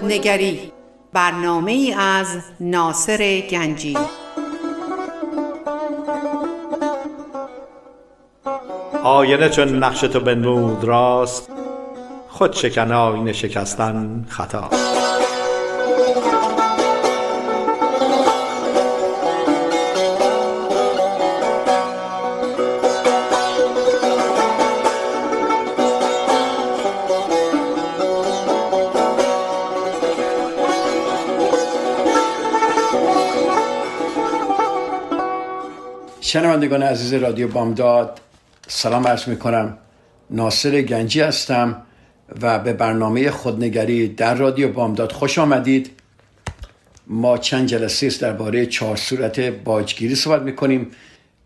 خودنگری برنامه از ناصر گنجی. آینه چون نقش تو بنمود راست خود شکن آینه شکستن خطا شنوندگان عزیز رادیو بامداد سلام عرض می کنم ناصر گنجی هستم و به برنامه خودنگری در رادیو بامداد خوش آمدید. ما چند جلسه است درباره چهار صورت باجگیری صحبت می‌کنیم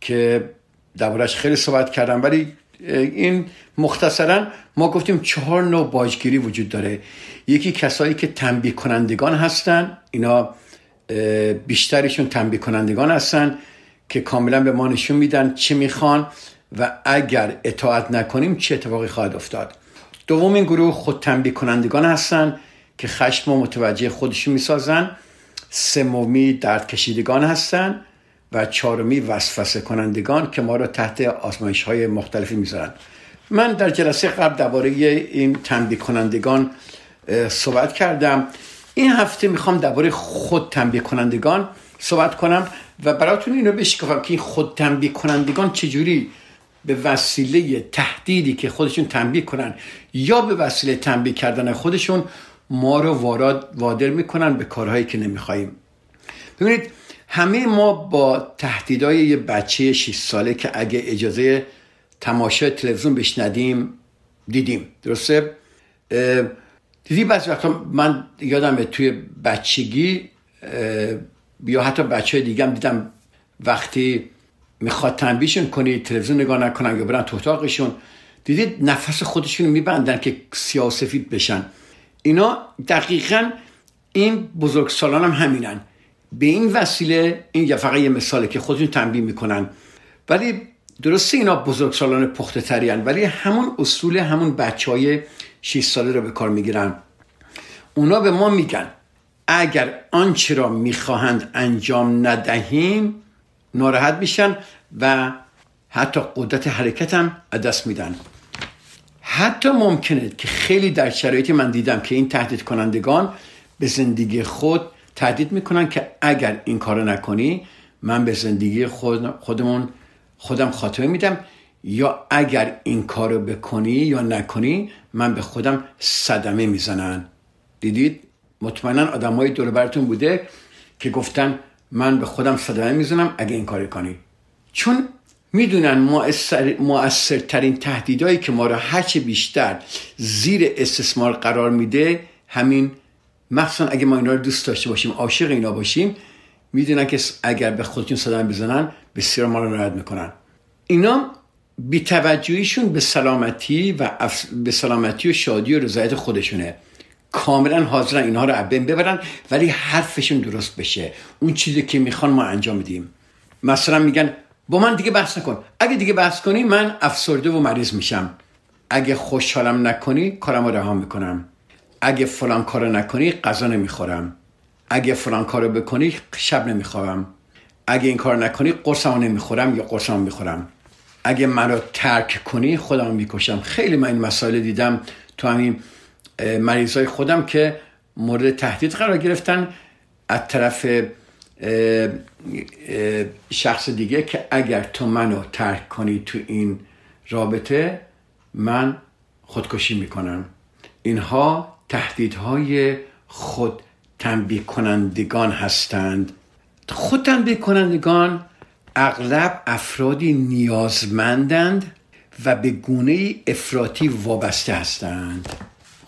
که دربارش خیلی صحبت کردم. ولی این مختصرا ما گفتیم چهار نوع باجگیری وجود داره. یکی کسایی که تنبیه کنندگان هستن اینا بیشترشون تنبیه کنندگان هستن. که کاملا به ما نشون میدن چه می‌خوان و اگر اطاعت نکنیم چه اتفاقی خواهد افتاد. دومین گروه خود تنبیه کنندگان هستن که خشم و متوجه خودشون می‌سازن. سومی درد کشیدگان هستن و چهارمی وسوسه کنندگان که ما را تحت آزمایش های مختلفی می‌ذارن. من در جلسه قبل درباره این تنبیه کنندگان صحبت کردم. این هفته می‌خوام درباره خود تنبیه کنندگان صحبت کنم. و براتون اینو بشکافم که این خود تنبیه کنندگان چجوری به وسیله تهدیدی که خودشون تنبیه کنن یا به وسیله تنبیه کردن خودشون ما رو وارد وادر می‌کنن به کارهایی که نمی‌خواهیم. ببینید همه ما با تهدیدهای یه بچه 6 ساله که اگه اجازه تماشای تلویزیون بشندیم دیدیم. درسته؟ دیدی بعضی وقتا من یادم توی بچگی یا حتی بچه دیگه هم دیدم وقتی می‌خواد تنبیشون کنی تلویزیون نگاه نکنن یا برن تو اتاقشون دیدید نفس خودشون میبندن که سیاه سفید بشن. اینا دقیقا این بزرگ سالان هم همینن. به این وسیله این فقط یه مثاله که خودشون تنبیه می‌کنن. ولی درسته اینا بزرگ سالان پخته ترین ولی همون اصول همون بچه های 6 ساله رو به کار می‌گیرن. اونا به ما میگن اگر آنچه را می‌خواهند انجام ندهیم ناراحت میشن و حتی قدرت حرکت هم دست میدن. حتی ممکنه که خیلی در شرایطی من دیدم که این تهدید کنندگان به زندگی خود تهدید می‌کنن که اگر این کارو نکنی من به زندگی خود خودمون خودم خاتمه میدم. یا اگر این کارو بکنی یا نکنی من به خودم صدمه می‌زنن. دیدید؟ مطمئنا آدم های دور براتون بوده که گفتن من به خودم صدمه می‌زنم اگه این کاری کنی. چون می‌دونن مؤثرترین تهدیدهایی که ما را هرچه بیشتر زیر استثمار قرار میده همین مخصوصا اگه ما اینا رو دوست داشته باشیم عاشق اینا باشیم می‌دونن که اگر به خودشون صدمه بزنن بسیار ما رو ناراحت می‌کنن. اینا بیتوجهیشون به سلامتی و به سلامتی و شادی و رضایت خودشونه. کاملا حاضرن اینها رو بین ببرن ولی حرفشون درست بشه. اون چیزی که می‌خوان ما انجام میدیم مثلا میگن با من دیگه بحث نکن. اگه دیگه بحث کنی من افسرده و مریض میشم. اگه خوشحالم نکنی کارم رها می‌کنم. اگه فلان کارو نکنی غذا نمی‌خورم. اگه فلان کارو بکنی شب نمیخوابم. اگه این کار نکنی قرصمو نمی‌خورم یا قرصمو می‌خورم. اگه منو ترک کنی خودم می‌کشم. خیلی من این مسائل دیدم تو همین مریض های خودم که مورد تهدید قرار گرفتن از طرف شخص دیگه که اگر تو منو ترک کنی تو این رابطه من خودکشی می‌کنم. اینها تهدیدهای خود تنبیه کنندگان هستند. خود تنبیه کنندگان اغلب افرادی نیازمندند و به گونه افراطی وابسته هستند.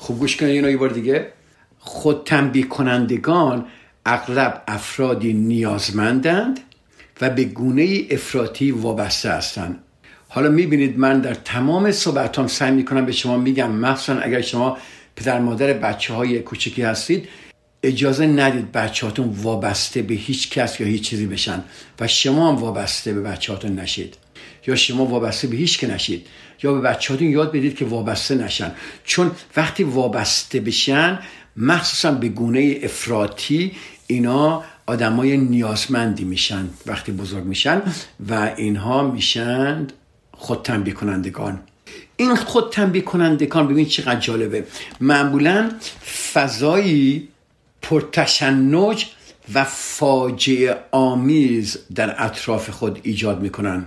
خوب گوش کنید اینو یه بار دیگه. خود تنبیه کنندگان اغلب افرادی نیازمندند و به گونه افراطی وابسته هستند. حالا می‌بینید من در تمام صحبتام سعی می‌کنم به شما میگم مخصوصا اگر شما پدر مادر بچه های کوچکی هستید اجازه ندید بچه هاتون وابسته به هیچ کس یا هیچ چیزی بشن و شما هم وابسته به بچه هاتون نشید. یا شما وابسته به هیچ که نشید یا به بچهاتون یاد بدید که وابسته نشن. چون وقتی وابسته بشن مخصوصا به گونه افراطی اینا آدمای نیازمندی میشن وقتی بزرگ میشن و اینها میشن خود کنندگان. این خود کنندگان ببین چقدر جالبه. معمولا فضایی پرتشنج و فاجعه آمیز در اطراف خود ایجاد می‌کنن.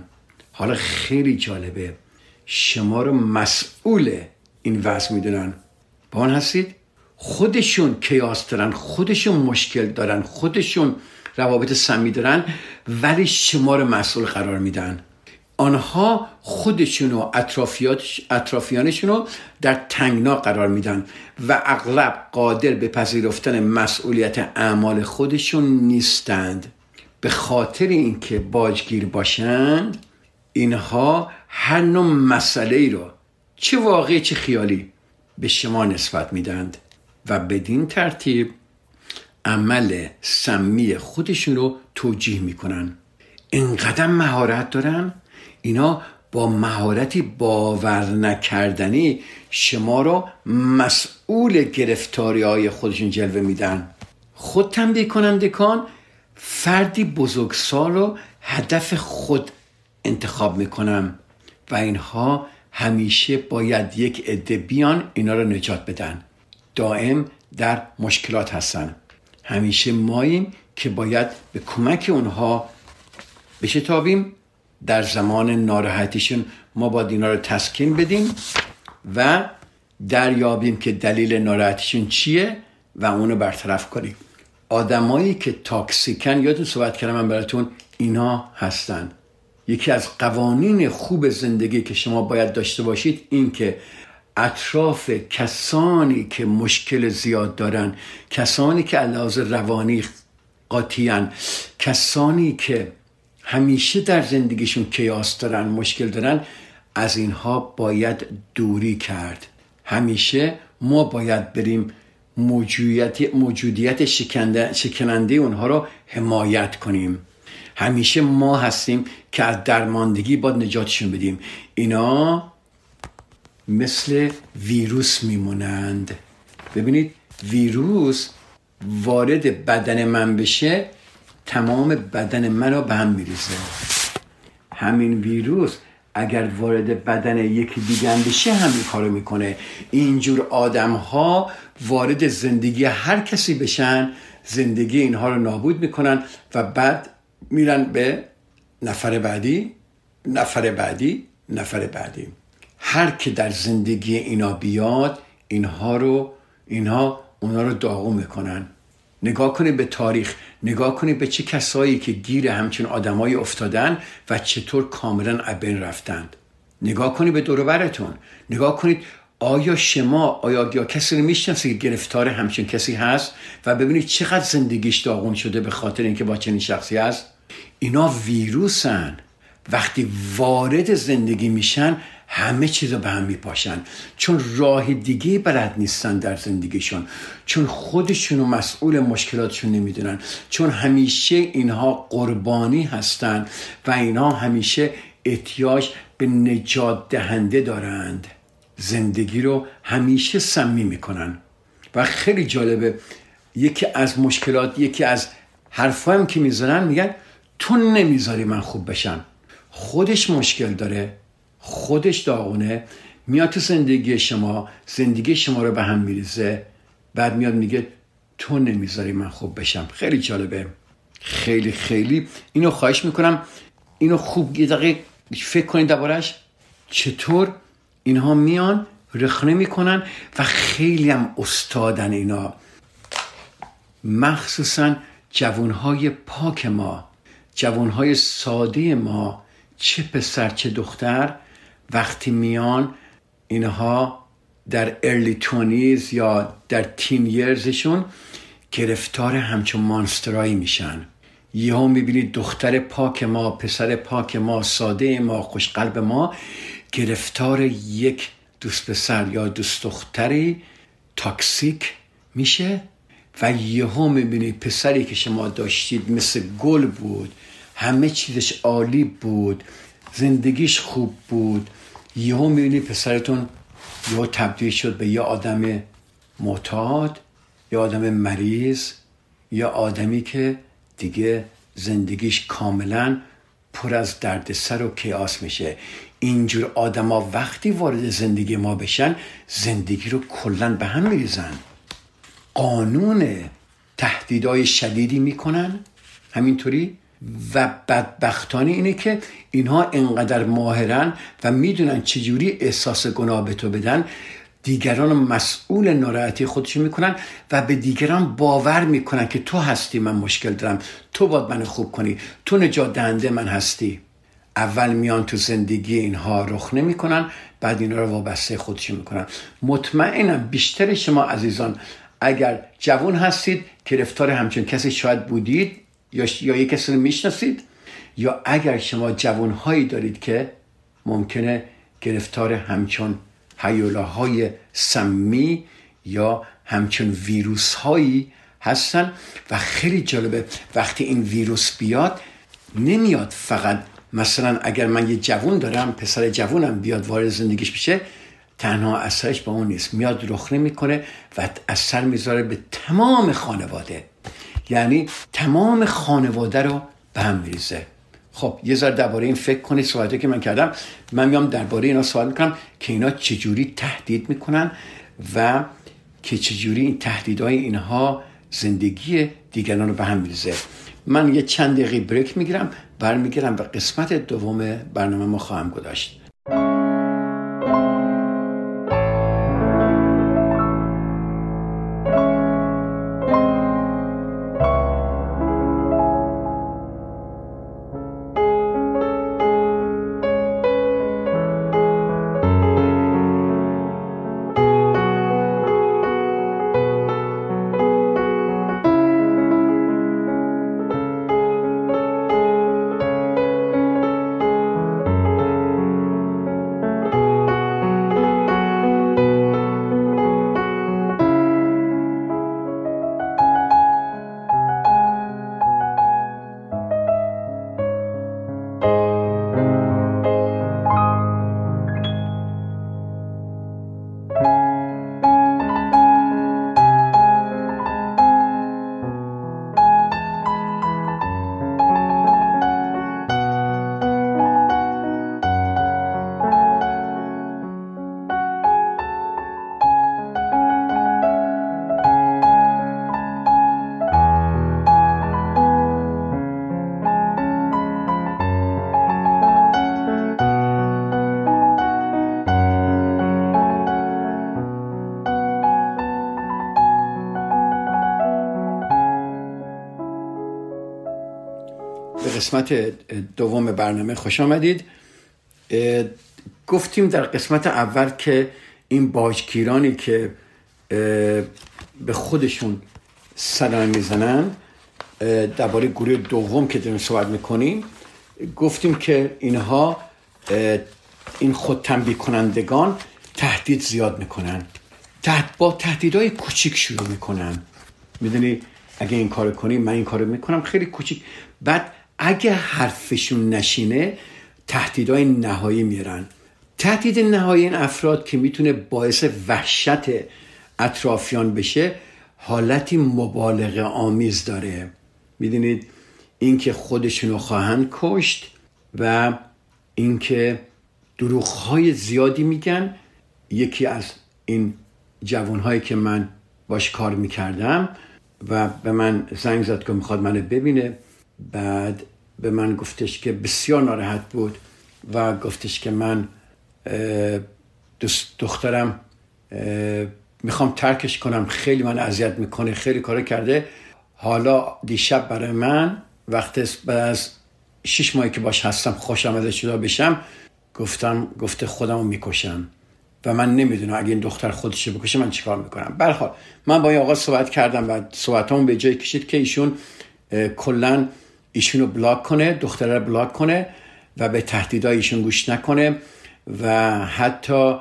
حالا خیلی جالبه. شما رو مسئول این وضع می‌دونن. با آن هستید؟ خودشون کیاس دارن خودشون مشکل دارن خودشون روابط سمی دارن ولی شما رو مسئول قرار میدن. آنها خودشون و اطرافیانشون رو در تنگنا قرار میدن و اغلب قادر به پذیرفتن مسئولیت اعمال خودشون نیستند. به خاطر اینکه باجگیر باشند اینها هر نوع مسئله ای رو چه واقعی چه خیالی به شما نسبت میدند و بدین ترتیب عمل سمی خودشون رو توجیه می‌کنن. اینقدر مهارت دارن اینا با مهارتی باور نکردنی شما رو مسئول گرفتاری های خودشون جلوه میدن خود تنبیه کنندگان فردی بزرگسال رو هدف خود انتخاب می‌کنم و اینها همیشه باید یک عده بیان اینا رو نجات بدن. دائم در مشکلات هستن. همیشه ماییم که باید به کمک اونها بشتابیم. در زمان ناراحتیشون ما باید اینا رو تسکین بدیم و دریابیم که دلیل ناراحتیشون چیه و اونو برطرف کنیم. آدمایی که تاکسیکن یادتون صحبت کردم من براتون اینا هستن. یکی از قوانین خوب زندگی که شما باید داشته باشید این که اطراف کسانی که مشکل زیاد دارن کسانی که علاوه روانی قاطیان کسانی که همیشه در زندگیشون کیاس دارن مشکل دارن از اینها باید دوری کرد. همیشه ما باید بریم موجودیت, موجودیت شکننده اونها رو حمایت کنیم. همیشه ما هستیم که از درماندگی باید نجاتشون بدیم. اینا مثل ویروس میمونند. ببینید ویروس وارد بدن من بشه تمام بدن منو به هم میریزه. همین ویروس اگر وارد بدن یکی دیگه بشه همین کارو می‌کنه. اینجور آدم ها وارد زندگی هر کسی بشن زندگی اینها رو نابود می‌کنن و بعد میرن به نفر بعدی نفر بعدی نفر بعدی. هر که در زندگی اینا بیاد اینها رو اینها اونا رو داغو می‌کنن. نگاه کنید به تاریخ نگاه کنید به چه کسایی که گیر همچین آدمایی افتادن و چطور کاملا ابین رفتند. نگاه کنید به دوربرتون نگاه کنید آیا شما آیا یا کسی رو می‌شناسید که گرفتار همچین کسی هست و ببینید چقدر زندگیش داغون شده به خاطر اینکه با چنین شخصی هست؟ اینا ویروسن. وقتی وارد زندگی میشن همه چیز رو به هم میپاشن. چون راه دیگه بلد نیستن در زندگیشون. چون خودشون و مسئول مشکلاتشون نمی‌دونن. چون همیشه اینها قربانی هستن و اینها همیشه احتیاج به نجات دهنده دارند. زندگی رو همیشه سمی می‌کنن. و خیلی جالبه یکی از مشکلات یکی از حرفایم که می‌زنن میگن تو نمی‌ذاری من خوب بشم. خودش مشکل داره خودش داغونه. میاد تو زندگی شما زندگی شما رو به هم میریزه. بعد میاد میگه تو نمی‌ذاری من خوب بشم. خیلی جالبه. خیلی خیلی. اینو خواهش می‌کنم. اینو خوب یه دقیقه فکر کنید دربارش. چطور اینها میان رخنه می‌کنن و خیلی هم استادن اینا. مخصوصا جوانهای پاک ما. جوانهای ساده ما چه پسر چه دختر وقتی میان اینها در ارلی تونیز یا در تین یرزشون گرفتار همچون مانسترایی میشن. یهو می‌بینید دختر پاک ما پسر پاک ما ساده ما خوشقلب ما گرفتار یک دوست پسر یا دوست دختری تاکسیک میشه و یهو می‌بینید پسری که شما داشتید مثل گل بود همه چیزش عالی بود زندگیش خوب بود. یهو می‌بینی پسرتون یهو تبدیل شد به یه آدم معتاد یا آدم مریض یا آدمی که دیگه زندگیش کاملا پر از دردسر و کیاس میشه. اینجور آدما وقتی وارد زندگی ما بشن زندگی رو کلا به هم میریزن. قانون تهدیدهای شدیدی می‌کنن. همینطوری؟ و بدبختانه اینه که اینها انقدر ماهرن و می‌دونن چجوری احساس گناه به تو بدن. دیگران مسئول ناراحتی خودشون می‌کنن و به دیگران باور می‌کنن که تو هستی من مشکل دارم. تو باید من خوب کنی. تو نجات دهنده من هستی. اول میان تو زندگی اینها رخ نمی‌کنن بعد اینا رو وابسته خودشون می‌کنن. مطمئنم بیشتر شما عزیزان اگر جوان هستید گرفتار همچون کسی شاید بودید. یا, یا یک کسی رو می‌شناسید؟ یا اگر شما جوانهایی دارید که ممکنه گرفتار همچون حیولاهای سمی یا همچون ویروس هایی هستن و خیلی جالبه وقتی این ویروس بیاد نمیاد فقط. مثلا اگر من یه جوون دارم پسر جوونم بیاد وارد زندگیش بشه تنها اثرش با اون نیست. میاد رخنه می‌کنه و اثر می‌ذاره به تمام خانواده. یعنی تمام خانواده رو به هم میریزه. خب یه ذره درباره این فکر کنید صحبتی که من کردم. من میام درباره اینا سوال می‌کنم که اینا چجوری تهدید می‌کنن و که چجوری این تهدیدهای اینها زندگی دیگران رو به هم میریزه. من یه چند دقیقه بریک می‌گیرم برمیگیرم و قسمت دوم برنامه ما خواهم گذاشت. قسمت دوم برنامه خوش آمدید. گفتیم در قسمت اول که این باجگیرانی که به خودشون سلام می‌زنن درباره گروه دوم که داریم صحبت می‌کنیم گفتیم که اینها این خود تنبیه کنندگان تهدید زیاد می‌کنن. تحت با تهدیدهای کوچیک شروع می‌کنن. می‌دونی اگه این کار کنی من این کارو می‌کنم خیلی کوچیک. بعد اگه حرفشون نشینه تهدیدهای نهایی میرن. تهدید نهایی این افراد که می‌تونه باعث وحشت اطرافیان بشه حالتی مبالغه آمیز داره. می‌دونید؟ اینکه خودشونو خواهند کشت و اینکه دروغهای زیادی میگن. یکی از این جوانهایی که من باش کار می‌کردم و به من زنگ زد که می‌خواد منو ببینه. بعد به من گفتش که بسیار ناراحت بود و گفتش که من دخترم می‌خوام ترکش کنم خیلی من اذیت می‌کنه خیلی کار کرده. حالا دیشب برای من وقت از شش ماهی که باش هستم خوش آمده شده بشم گفتم گفته خودم رو می‌کشم. و من نمی‌دونم اگه این دختر خودش بکشه من چیکار می‌کنم. برحال من با این آقا صحبت کردم و صحبتامون به جای کشید که ایشون کلا ایشونو بلاک کنه دختره رو بلاک کنه و به تهدیدهای ایشون گوش نکنه و حتی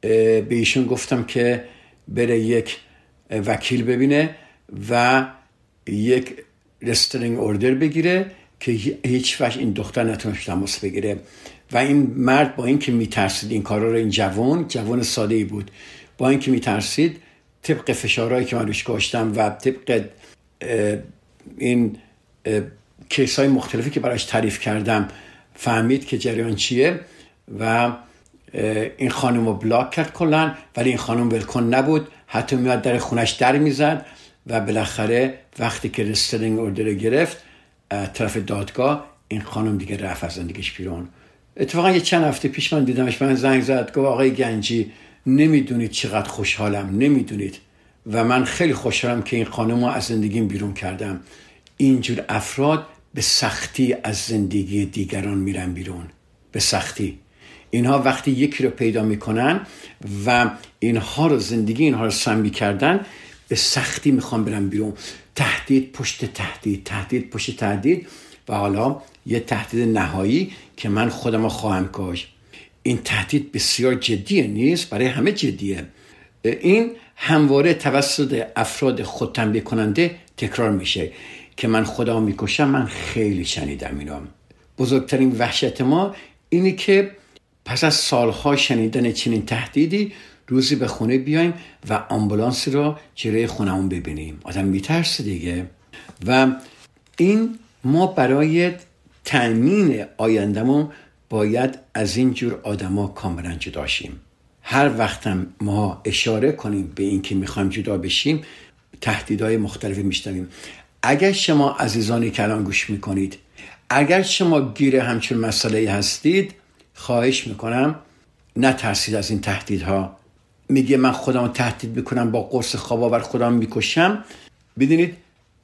به ایشون گفتم که بره یک وکیل ببینه و یک رسترینگ اوردر بگیره که هیچ وقت این دختر نتونه تماس بگیره. و این مرد با اینکه میترسید این کارا رو این جوان جوان ساده ای بود با اینکه میترسید طبق فشارهایی که من روش کاشتم و طبق این کیس های مختلفی که براش تعریف کردم فهمید که جریان چیه و این خانم رو بلاک کرد کلا ولی این خانم ولکن نبود. حتی میاد در خونش در می‌زد و بالاخره وقتی که رستلینگ اوردر گرفت طرف دادگاه این خانم دیگه رفت از زندگیش بیرون. اتفاقا یه چند هفته پیش من دیدمش من زنگ زد گفت آقای گنجی نمی‌دونید چقدر خوشحالم نمی‌دونید. و من خیلی خوشحالم که این خانم رو از زندگیم بیرون کردم. اینجور افراد به سختی از زندگی دیگران میرن بیرون. به سختی. اینها وقتی یکی رو پیدا می‌کنن و اینها رو زندگی اینها رو سمی کردن به سختی می‌خوان برن بیرون. تهدید پشت تهدید تهدید پشت تهدید و حالا یه تهدید نهایی که من خودم خواهم کاش این تهدید بسیار جدیه نیست برای همه جدیه. این همواره توسط افراد خود کننده تکرار میشه. که من خدا می‌کشم من خیلی شنیدم اینا بزرگترین وحشت ما اینه که پس از سالها شنیدن چنین تهدیدی روزی به خونه بیایم و آمبولانس رو جلوی خونمون ببینیم. آدم میترسه دیگه. و این ما برای تأمین آیندهمون باید از این جور آدما کاملا جدا شیم. هر وقتم ما اشاره کنیم به اینکه می‌خوایم جدا بشیم تهدیدهای مختلفی میشنویم. اگر شما عزیزانی که الان گوش می‌کنید اگر شما گیر همچون مسئله هستید خواهش می‌کنم نترسید از این تهدیدها. میگه من خودم تهدید می‌کنم با قرص خواب آور خودم می‌کشم. بدونید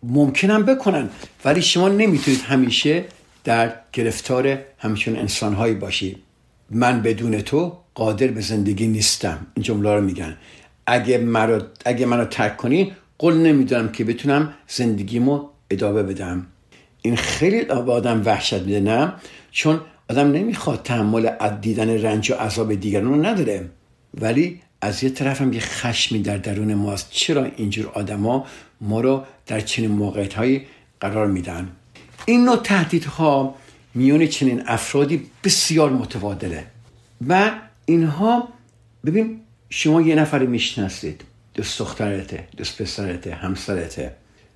ممکنم بکنن ولی شما نمی‌تونید همیشه در گرفتار همچون انسانهایی باشید. من بدون تو قادر به زندگی نیستم. این جمله رو میگن. اگه منو اگه منو ترک کنی قول نمی‌دونم که بتونم زندگیمو ادامه بدم. این خیلی به آدم وحشت میده نه؟ چون آدم نمی‌خواد تحمل دیدن رنج و عذاب دیگران رو نداره. ولی از یه طرف هم یه خشمی در درون ماست. چرا اینجور آدما ما رو در چنین موقعیت هایی قرار میدن؟ این نوع تهدیدها میون چنین افرادی بسیار متبادله. و اینها ببین شما یه نفر می‌شناسید. دوست دخترته دوست پسرته همسرته.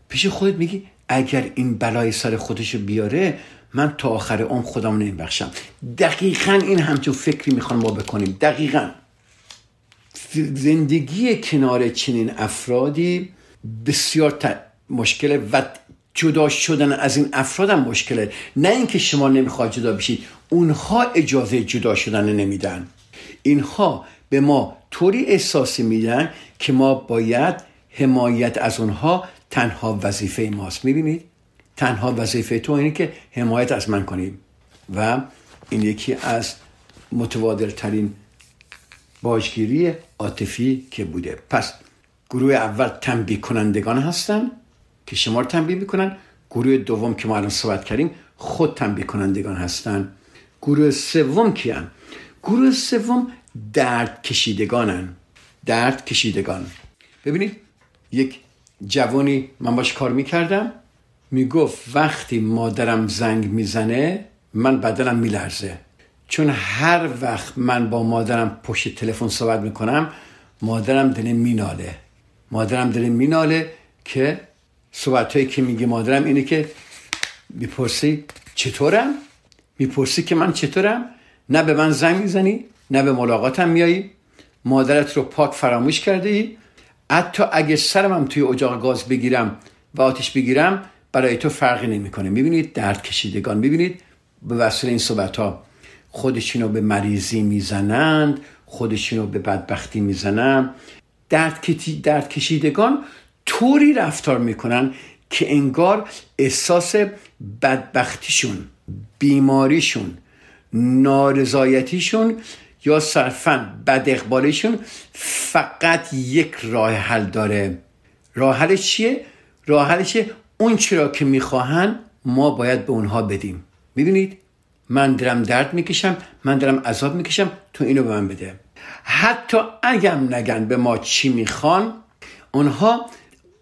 پیش خودت میگی اگر این بلای سر خودشو بیاره من تا آخر عمر خودم نمیبخشم. دقیقا این همچون فکری می‌خوان ما بکنیم. دقیقا. زندگی کنار چنین افرادی بسیار مشکله و جدا شدن از این افراد هم مشکله. نه اینکه شما نمی‌خواد جدا بشید اونها اجازه جدا شدن نمیدن. اینها به ما طوری احساسی میدن که ما باید حمایت از اونها تنها وظیفه ماست. می‌بینید؟ تنها وظیفه تو اینه که حمایت از من کنیم و این یکی از متوادر ترین باجگیری عاطفی که بوده. پس گروه اول تنبیه کنندگان هستن که شما رو تنبیه می‌کنن. گروه دوم که ما الان صحبت کردیم خود تنبیه کنندگان هستن. گروه سوم کیان؟ گروه سوم درد کشیدگانن. درد کشیدگان. ببینید یک جوانی من باش کار می‌کردم می‌گفت وقتی مادرم زنگ می‌زنه من بدنم میلرزه. چون هر وقت من با مادرم پشت تلفن صحبت می‌کنم مادرم دل میناله. مادرم دل میناله که صحبت که میگه مادرم اینه که می‌پرسی چطورم؟ می‌پرسی که من چطورم؟ نه به من زنگ می‌زنی نه به ملاقاتم میایی مادرت رو پاک فراموش کرده ای. حتی اگه سرم توی اجاق گاز بگیرم و آتیش بگیرم برای تو فرقی نمی‌کنه. می‌بینید؟ درد کشیدگان. می‌بینید؟ به وسیله این صحبت ها خودشونو به مریضی می‌زنند خودشونو به بدبختی می‌زنند. درد, درد کشیدگان طوری رفتار می‌کنن که انگار احساس بدبختیشون بیماریشون نارضایتیشون یا صرفا بد اقبالشون فقط یک راه حل داره. راه حلش چیه؟ راه حلش اون چرا که می‌خواهن ما باید به اونها بدیم. می‌بینید من دارم درد می‌کشم من دارم عذاب می‌کشم تو اینو به من بده. حتی اگم نگن به ما چی می‌خوان اونها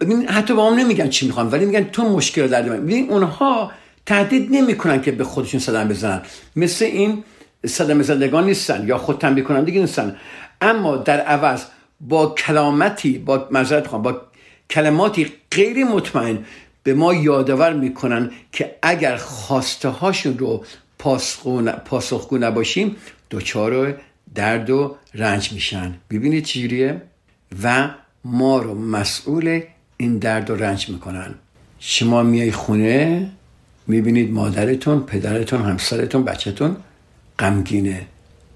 ببین حتی با هم نمیگن چی می‌خوان ولی میگن تو مشکل در ببین اونها تهدید نمی‌کنن که به خودشون صدم بزنن. مثل این صدم زدگان نیستن یا خود تنبیه کنندگی نیستن. اما در عوض با کلامتی با مذارت با کلماتی غیر مطمئن به ما یادآور می‌کنن که اگر خواسته هاشون رو پاسخگو نباشیم دچار درد و رنج میشن. ببینید چجوریه و ما رو مسئول این درد و رنج می‌کنن. شما میای خونه می‌بینید مادرتون پدرتون همسرتون بچهتون غمگینه.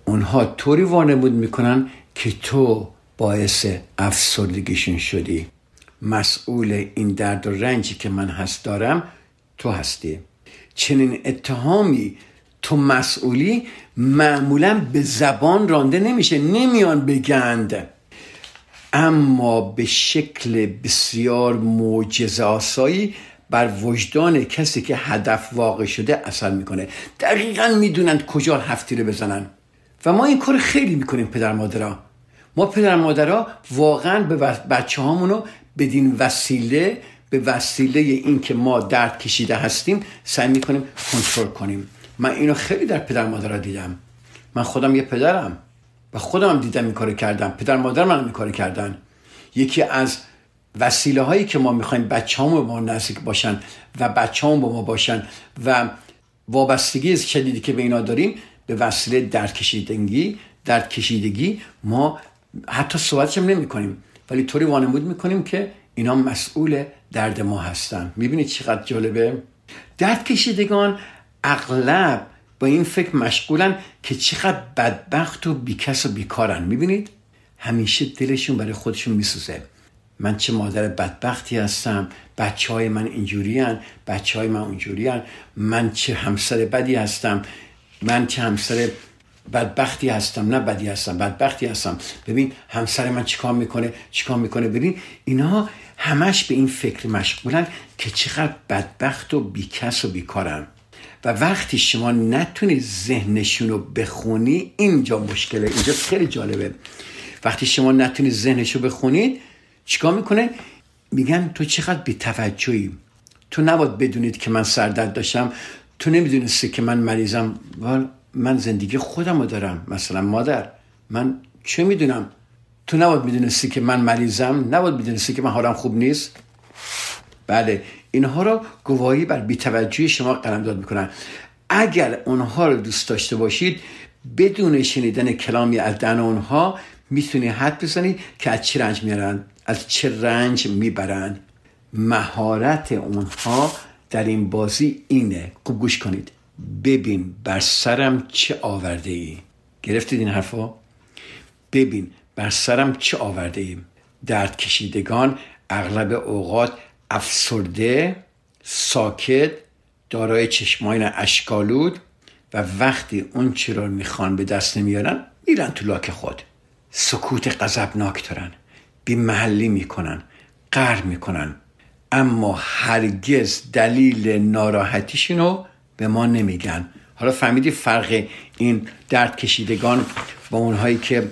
اونها طوری وانمود می‌کنن که تو باعث افسردگیشون شدی. مسئول این درد و رنجی که من هست دارم تو هستی. چنین اتهامی تو مسئولی معمولا به زبان رانده نمیشه نمیان بگند. اما به شکل بسیار معجزه آسایی بر وجدان کسی که هدف واقع شده اثر می‌کنه. دقیقا می‌دونند کجا هفتی رو بزنن. و ما این کار خیلی می‌کنیم پدر مادرها ما پدر مادرها واقعا به بچه هامونو بدین وسیله به وسیله این که ما درد کشیده هستیم سعی می‌کنیم کنترل کنیم. من اینو خیلی در پدر مادرها دیدم. من خودم یه پدرم و خودم دیدم این کار کردم. پدر مادر من این کار کردن. یکی از وسیله هایی که ما می‌خوایم بچه به ما نزدیک باشن و بچه با ما باشن و وابستگی شدیدی که به اینا داریم به وسیله درد کشیدگی درد کشیدگی ما حتی صحبتش هم نمی کنیم ولی طوری وانمود می‌کنیم که اینا مسئول درد ما هستن. می‌بینید چقدر جالبه؟ درد کشیدگان اغلب با این فکر مشغولن که چقدر بدبخت و بیکس و بیکارن. می‌بینید؟ همیشه دلشون برای خودشون میسوزه. من چه مادر بدبختی هستم؟ بچه های من اینجوری هن بچه های من اونجوری هن. من چه همسر بدی هستم؟ من چه همسر بدبختی هستم؟ نه بدی هستم بدبختی هستم. ببین همسر من چیکار می‌کنه؟ چیکار می‌کنه؟ ببین اینا همش به این فکر مشغولن که چقدر بدبخت و بیکس و بیکارن. و وقتی شما نتونی ذهنشون رو بخونی اینجا مشکله. اینجا خیلی جالبه. وقتی شما نتونی ذهنش رو بخونید چیکار می‌کنه؟ میگن تو چقدر بیتوجهی؟ تو نباید بدونید که من سردرد داشتم. تو نمی‌دونستی که من مریضم. من زندگی خودم رو دارم. مثلا مادر من چه می‌دونم؟ تو نباید می‌دونستی که من مریضم. نباید می‌دونستی که من حالم خوب نیست. بله اینها رو گواهی بر بیتوجهی شما قلمداد می‌کنن. اگر اونها رو دوست داشته باشید بدون شنیدن کلامی از دن اونها می‌تونی حد بزنید که از چه رنج میارن از چه رنج می‌برن مهارت اونها در این بازی اینه. خوب گوش کنید. ببین بر سرم چه آورده ای گرفتید این حرفا ببین بر سرم چه آورده ای درد کشیدگان اغلب اوقات افسرده ساکت دارای چشماین اشکالود و وقتی اون چی رو می‌خوان به دست نمیارن میرن تو لاک خود. سکوت غضبناک دارن. بی محلی می‌کنن قهر می‌کنن. اما هرگز دلیل ناراحتیشونو به ما نمیگن. حالا فهمیدی فرق این درد کشیدگان با اونهایی که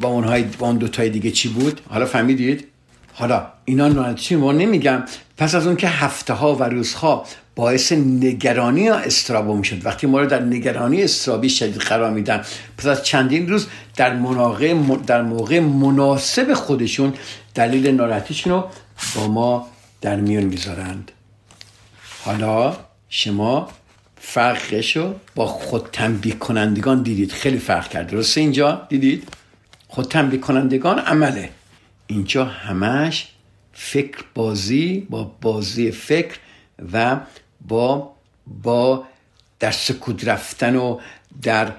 با اونهای با اون دوتای دیگه چی بود؟ حالا فهمیدید؟ حالا اینا ناراحتی ما نمیگم پس از اون که هفته ها و روزها باعث نگرانی استرابو می‌شد. وقتی ما رو در نگرانی استرابی شدید قرار میدن پس از چندین روز در موقع در موقع مناسب خودشون دلیل ناراحتیشون رو با ما در میون می‌ذارند. حالا شما فرقش رو با خود تنبیه کنندگان دیدید. خیلی فرق کرد. درسته اینجا؟ دیدید؟ خود تنبیه کنندگان عمله. اینجا همش فکر بازی با بازی فکر و با با در سکوت رفتن و در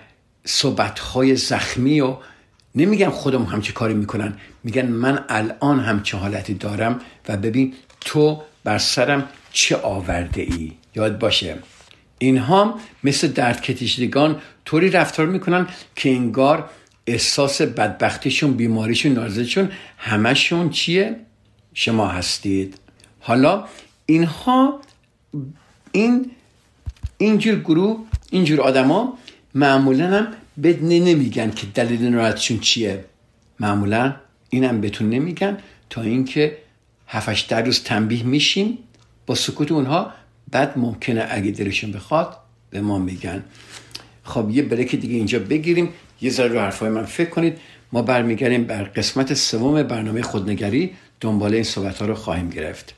صحبتهای زخمی و نمیگن خودم همچه کاری می‌کنن. میگن من الان همچه حالتی دارم و ببین تو بر سرم چه آورده ای یاد باشه. اینها مثل درد کتیشدگان طوری رفتار می‌کنن که انگار احساس بدبختیشون بیماریشون نارزشون همشون چیه؟ شما هستید. حالا اینها این اینجور گروه اینجور آدما معمولا هم بدن نمیگن که دلیل ناراحتشون چیه. معمولا اینم بهتون نمیگن تا اینکه هفتش در روز تنبیه میشیم با سکوت اونها. بعد ممکنه اگه دلشون بخواد به ما میگن. خب یه بریک دیگه اینجا بگیریم. یه ذره رو حرفای من فکر کنید. ما برمیگردیم بر قسمت سوم برنامه خودنگری. دنبال این صحبت ها رو خواهیم گرفت.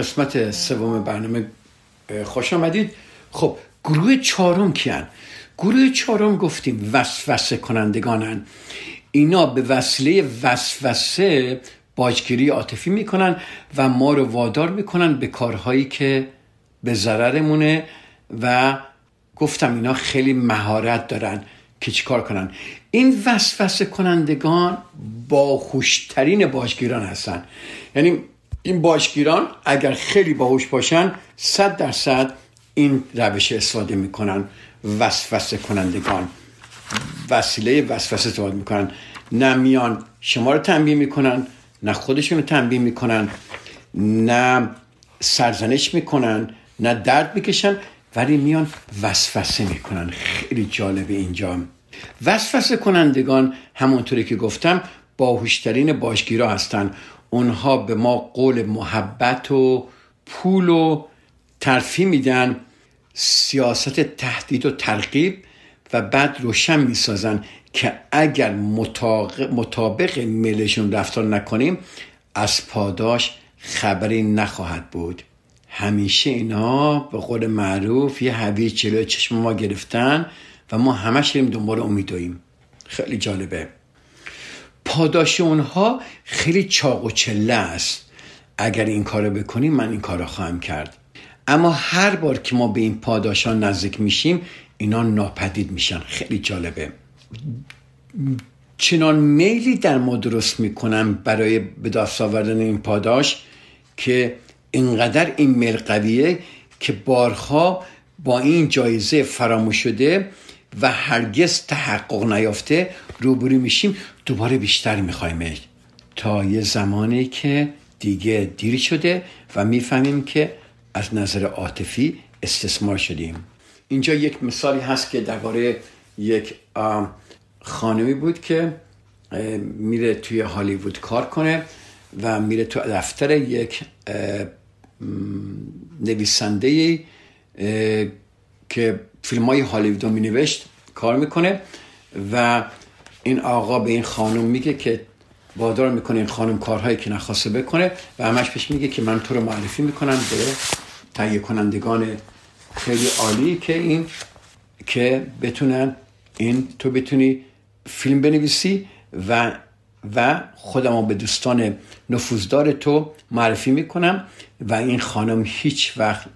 قسمت سوم برنامه خوش آمدید. خب گروه چهارم کیان؟ گروه چهارم گفتیم وسوسه کنندگانن. اینا به وسیله وسوسه باجگیری عاطفی می‌کنن و ما رو وادار می‌کنن به کارهایی که به ضررمونه و گفتم اینا خیلی مهارت دارن که چیکار کنن. این وسوسه کنندگان باهوشترین باجگیران هستن. یعنی این باشگیران اگر خیلی باهوش باشن صد درصد این روش استفاده می‌کنن. وسوسه کنندگان. وسیله وسوسه استفاده می‌کنن. نه میان شما رو تنبیه می‌کنن نه خودشون رو تنبیه می‌کنن نه سرزنش می‌کنن نه درد می‌کشن ولی میان وسوسه می‌کنن. خیلی جالبه اینجا. وسوسه کنندگان همونطوری که گفتم باهوشترین باشگیرا هستن. اونها به ما قول محبت و پول و ترفی میدن سیاست تهدید و ترغیب و بعد روشن می‌سازن که اگر مطابق میلشون رفتار نکنیم از پاداش خبری نخواهد بود. همیشه اینا به قول معروف یه هویج جلوی چشم ما گرفتن و ما همش داریم دنبال امیدویم خیلی جالبه. پاداش اونها خیلی چاق و چله است. اگر این کارو بکنیم من این کارو خواهم کرد. اما هر بار که ما به این پاداشان نزدیک میشیم اینا ناپدید میشن. خیلی جالبه. چنان میلی در ما درست می‌کنم برای به دست آوردن این پاداش که اینقدر این میل قویه که بارها با این جایزه فراموش شده و هرگز تحقق نیافته روبرو میشیم. دوباره بیشتر می‌خوایم. تا یه زمانی که دیگه دیر شده و می‌فهمیم که از نظر عاطفی استثمار شدیم. اینجا یک مثالی هست که درباره یک خانمی بود که میره توی هالیوود کار کنه و میره تو دفتر یک نویسنده که فیلم های هالیوود می نوشت کار می‌کنه و این آقا به این خانم میگه که وادار می‌کنه این خانم کارهایی که نخواسته بکنه و همش پیش میگه که من تو رو معرفی می‌کنم به تهیه کنندگان خیلی عالی که این که بتونن این تو بتونی فیلم بنویسی و و خودم به دوستان نفوذدار تو معرفی می‌کنم و این خانم هیچ وقت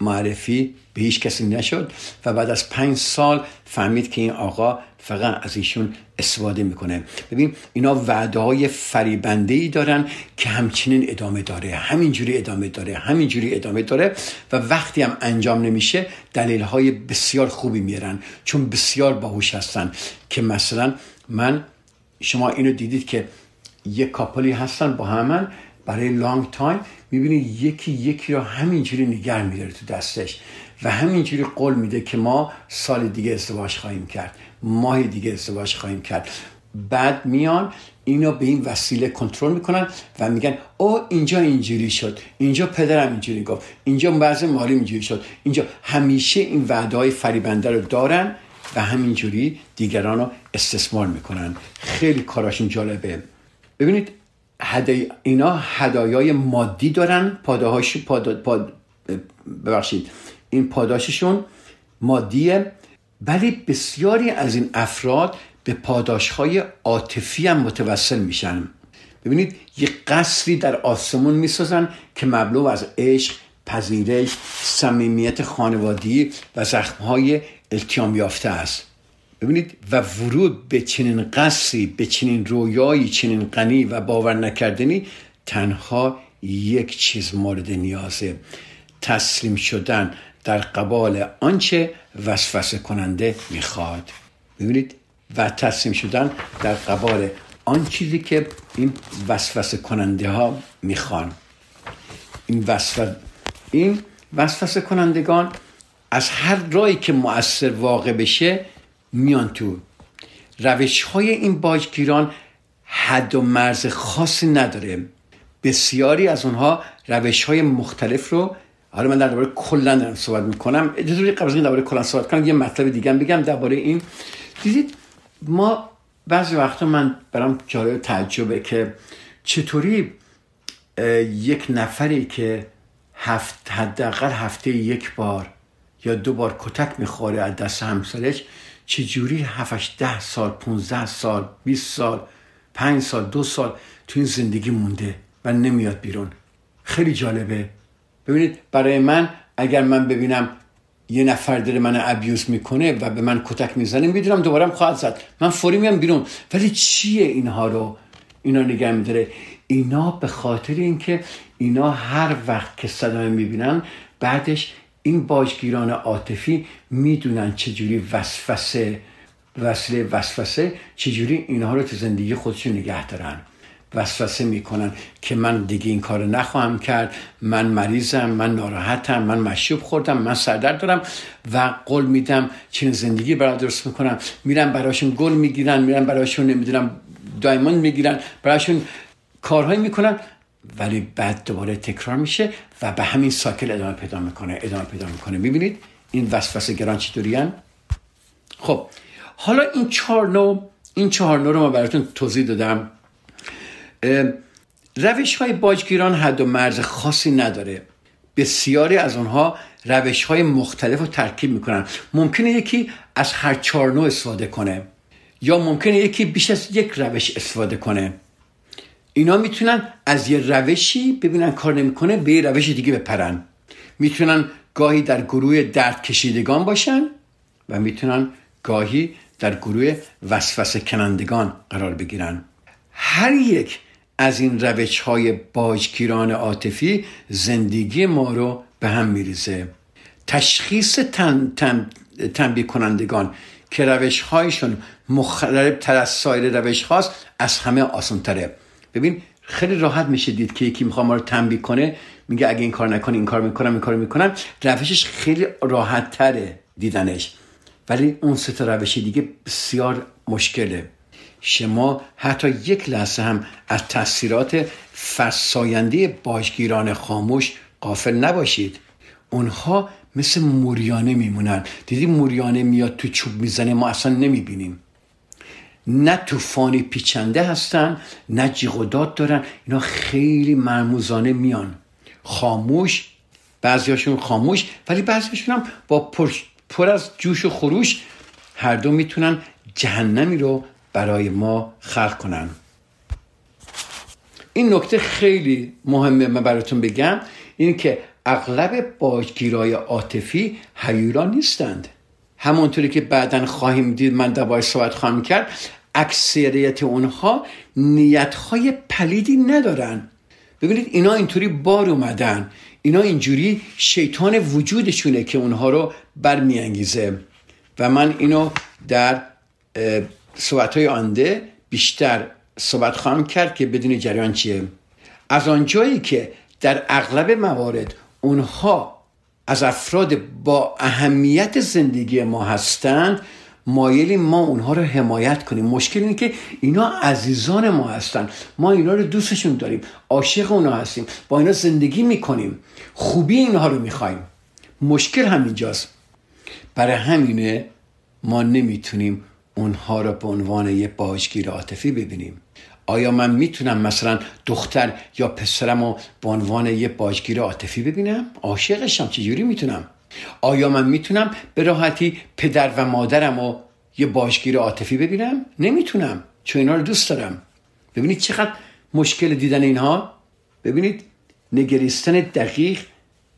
معرفی به هیچ کسی نشد و بعد از پنج سال فهمید که این آقا فقط از ایشون استفاده می‌کنه. ببین اینا وعده های فریبنده ای دارن که همچنین ادامه داره همینجوری ادامه داره همینجوری ادامه داره و وقتی هم انجام نمیشه دلیل های بسیار خوبی میرن چون بسیار باهوش هستن که مثلا من شما اینو دیدید که یک couple ی هستن با همن برای long time می‌بینی یکی یکی رو همینجوری نگه میداره تو دستش و همینجوری قول میده که ما سال دیگه ازدواج خواهیم کرد ماه دیگه ازدواج خواهیم کرد. بعد میان اینو به این وسیله کنترل می‌کنن و میگن او اینجا اینجوری شد اینجا پدرم اینجوری گفت اینجا وضع مالی اینجوری شد اینجا. همیشه این وعده های فریبنده رو دارن و همینجوری دیگران رو استثمار می‌کنن. خیلی کاراشون جالبه. ببینید هدای اینا هدایای مادی دارن پاداهاش پاد... پاد... ببخشید این پاداششون مادیه ولی بسیاری از این افراد به پاداشهای عاطفی هم متوسل میشن. ببینید یه قصری در آسمون می‌سازن که مبلو از عشق پذیرش صمیمیت خانوادی و زخمهای التیام یافته است. ببینید و ورود به چنین قصری به چنین رویایی چنین غنی و باور نکردنی تنها یک چیز مورد نیازه. تسلیم شدن در قبال آنچه وسوسه کننده می‌خواد. ببینید و تسلیم شدن در قبال آن چیزی که این وسوسه کننده ها می‌خوان. این وسوسه این وسوسه کنندگان از هر رایی که مؤثر واقع بشه میان تو. روش های این باجگیران حد و مرز خاصی نداره. بسیاری از اونها روش های مختلف رو حالا من درباره کلا دارم صحبت می‌کنم. اجازه قبل از این درباره کلا صحبت کنم یه مطلب دیگه بگم درباره این. دیدید ما بعضی وقتا من برام جالب تعجبه که چطوری یک نفری که هفت حداقل هفته یک بار یا دو بار کتک می‌خوره از دست همسرش چجوری هفتش ده سال 15 سال 20 سال پنج سال دو سال تو این زندگی مونده و نمیاد بیرون؟ خیلی جالبه. ببینید برای من اگر من ببینم یه نفر داره من ابیوز می‌کنه و به من کتک می‌زنه می‌دونم دوباره خواهد زد. من فوری میام بیرون. ولی چیه اینها رو؟ اینا نگه میداره. اینا به خاطر اینکه اینا هر وقت که صدمه می‌بینن بعدش این باجگیران عاطفی می‌دونن چجوری وسوسه وسیله وسوسه چجوری اینها رو تو زندگی خودشون نگه دارن. وسوسه می‌کنن که من دیگه این کار نخواهم کرد. من مریضم من ناراحتم من مشروب خوردم من سردرد دارم و قول میدم چنین زندگی برای درست می‌کنم میرم براشون گل می‌گیرن میرم براشون نمی‌دونم دایموند می‌گیرن براشون کارهایی می‌کنن. ولی بعد دوباره تکرار میشه و به همین ساکل ادامه پیدا می‌کنه ادامه پیدا می‌کنه. می‌بینید این وسوسه گران چطوری خب حالا این چهار نوع این چهار نوع رو ما براتون توضیح دادم. روش های باجگیران حد و مرز خاصی نداره. بسیاری از اونها روش های مختلف رو ترکیب می‌کنن. ممکنه یکی از هر چهار نوع استفاده کنه یا ممکنه یکی بیش از یک روش استفاده کنه. اینا می‌تونن از یه روشی ببینن کار نمی‌کنه به یه روش دیگه بپرن. می‌تونن گاهی در گروه درد کشیدگان باشن و می‌تونن گاهی در گروه وسوسه کنندگان قرار بگیرن. هر یک از این روش های باجگیران عاطفی زندگی ما رو به هم میریزه. تشخیص تن، تن، تنبیه کنندگان که روش هایشون مختلف تر از سایر روش هاست از همه آسان تره ببین خیلی راحت میشه دید که یکی می‌خواد ما رو تنبیه کنه میگه اگه این کار نکنی این کار می‌کنم این کار می‌کنم. روشش خیلی راحت تره دیدنش. ولی اون سه روش دیگه بسیار مشکله. شما حتی یک لحظه هم از تاثیرات فرساینده باشگیران خاموش قافل نباشید. اونها مثل موریانه میمونن. دیدی موریانه میاد تو چوب می‌زنه ما اصلا نمی‌بینیم. نه طوفانی پیچنده هستن نه جیغ و داد دارن. اینا خیلی مرموزانه میان. خاموش بعضیاشون خاموش ولی بعضیاشون هم با پر, پر از جوش و خروش هر دو می‌تونن جهنمی رو برای ما خلق کنن. این نکته خیلی مهمه من براتون بگم این که اغلب باجگیرای عاطفی حیوران نیستند. همونطوری که بعدا خواهیم دید من باید صحبت خواهم کرد اکثریت اونها نیتهای پلیدی ندارن. ببینید اینا اینطوری بار اومدن. اینا اینجوری شیطان وجودشونه که اونها رو برمیانگیزه. و من اینو در صحبت های آنده بیشتر صحبت خواهم کرد که بدون جریان چیه. از آنجایی که در اغلب موارد اونها از افراد با اهمیت زندگی ما هستند مایلی ما اونها رو حمایت کنیم. مشکل اینه که اینا عزیزان ما هستن ما اینا رو دوستشون داریم. عاشق اونا هستیم. با اینا زندگی می‌کنیم. خوبی اینها رو می‌خوایم. مشکل همینجاست برای همینه ما نمی‌تونیم اونها رو به عنوان یه باجگیر عاطفی ببینیم. آیا من می‌تونم مثلا دختر یا پسرم رو به عنوان یه باجگیر عاطفی ببینم؟ عاشقشم چجوری می‌تونم؟ آیا من می‌تونم به راحتی پدر و مادرم رو یه باشگیر عاطفی ببینم؟ نمی‌تونم چون اینا رو دوست دارم. ببینید چقدر مشکل دیدن اینها؟ ببینید نگریستن دقیق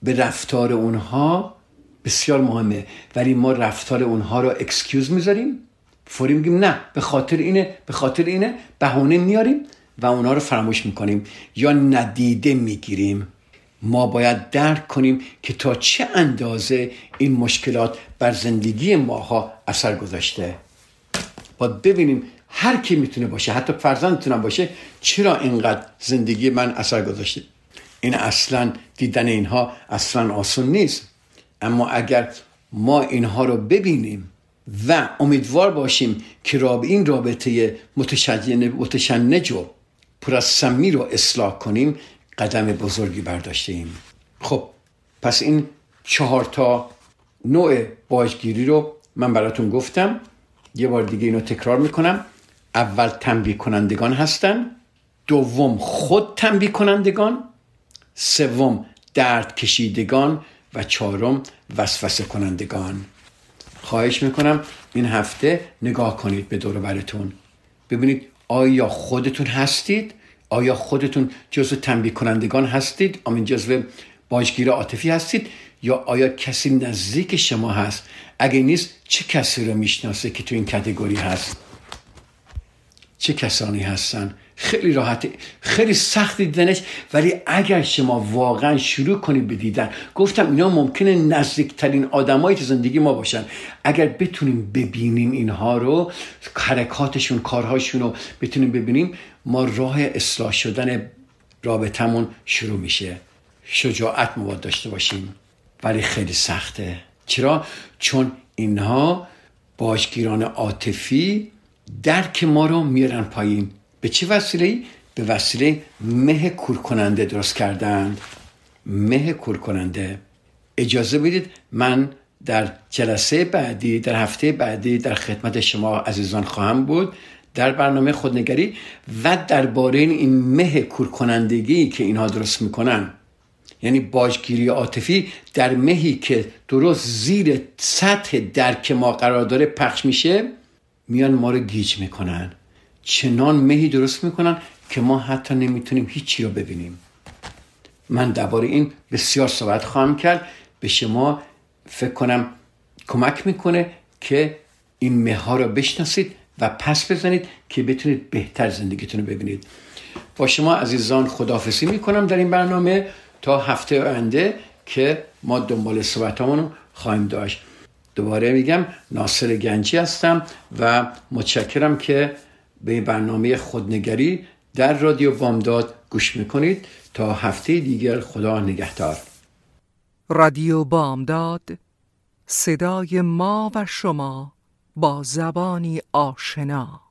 به رفتار اونها بسیار مهمه. ولی ما رفتار اونها رو excuse می‌ذاریم. فوری میگیم نه. به خاطر اینه به خاطر اینه بهونه میاریم و اونها رو فراموش می‌کنیم. یا ندیده می‌گیریم. ما باید درک کنیم که تا چه اندازه این مشکلات بر زندگی ماها اثر گذاشته. باید ببینیم هر کی می‌تونه باشه حتی فرزندتونم باشه چرا اینقدر زندگی من اثر گذاشته؟ این اصلا دیدن اینها اصلا آسون نیست. اما اگر ما اینها رو ببینیم و امیدوار باشیم که راب این رابطه متشنج و پر از سمی رو اصلاح کنیم قدم بزرگی برداشته ایم. خب پس این چهار تا نوع باجگیری رو من براتون گفتم. یه بار دیگه اینو تکرار می‌کنم. اول تنبیه کنندگان هستن دوم خود تنبیه کنندگان سوم درد کشیدگان و چهارم وسوسه کنندگان. خواهش می‌کنم این هفته نگاه کنید به دور براتون. ببینید آیا خودتون هستید؟ آیا خودتون جزو تنبیه کنندگان هستید؟ آمین جزو باجگیر عاطفی هستید؟ یا آیا کسی نزدیک شما هست؟ اگه نیست چه کسی رو می‌شناسه که تو این کتگوری هست؟ چه کسانی هستن؟ خیلی راحته. خیلی سخت دیدنش ولی اگر شما واقعا شروع کنید به دیدن گفتم اینا ممکنه نزدیکترین آدمایی تو زندگی ما باشن. اگر بتونیم ببینیم اینها رو حرکاتشون کارهاشون رو بتونیم ببینیم ما راه اصلاح شدن رابطمون شروع میشه. شجاعت ما داشته باشیم ولی خیلی سخته. چرا؟ چون اینها باشگیران عاطفی درک ما رو میارن پایین. به چه وسیله؟ به وسیله مه کور کننده درست کردند. مه کور کننده اجازه بدید من در جلسه بعدی در هفته بعدی در خدمت شما عزیزان خواهم بود در برنامه خودنگری و درباره این مه کورکنندگی که اینها درست می‌کنن. یعنی باجگیری عاطفی در مهی که درست زیر سطح درک ما قرار داره پخش میشه میان ما رو گیج می‌کنن. چنان مهی درست می‌کنن که ما حتی نمی‌تونیم هیچی رو ببینیم. من درباره این بسیار صحبت خواهم کرد. به شما فکر کنم کمک می‌کنه که این مه ها رو بشناسید و پس بزنید که بتونید بهتر زندگیتون رو ببینید. با شما عزیزان خدافسی می‌کنم در این برنامه تا هفته آینده که ما دنبال صحبتامون رو خواهیم داشت. دوباره میگم ناصر گنجی هستم و متشکرم که به برنامه خودنگری در رادیو بامداد گوش می‌کنید. تا هفته دیگر خدا نگهدار. رادیو بامداد صدای ما و شما با زبانی آشنا.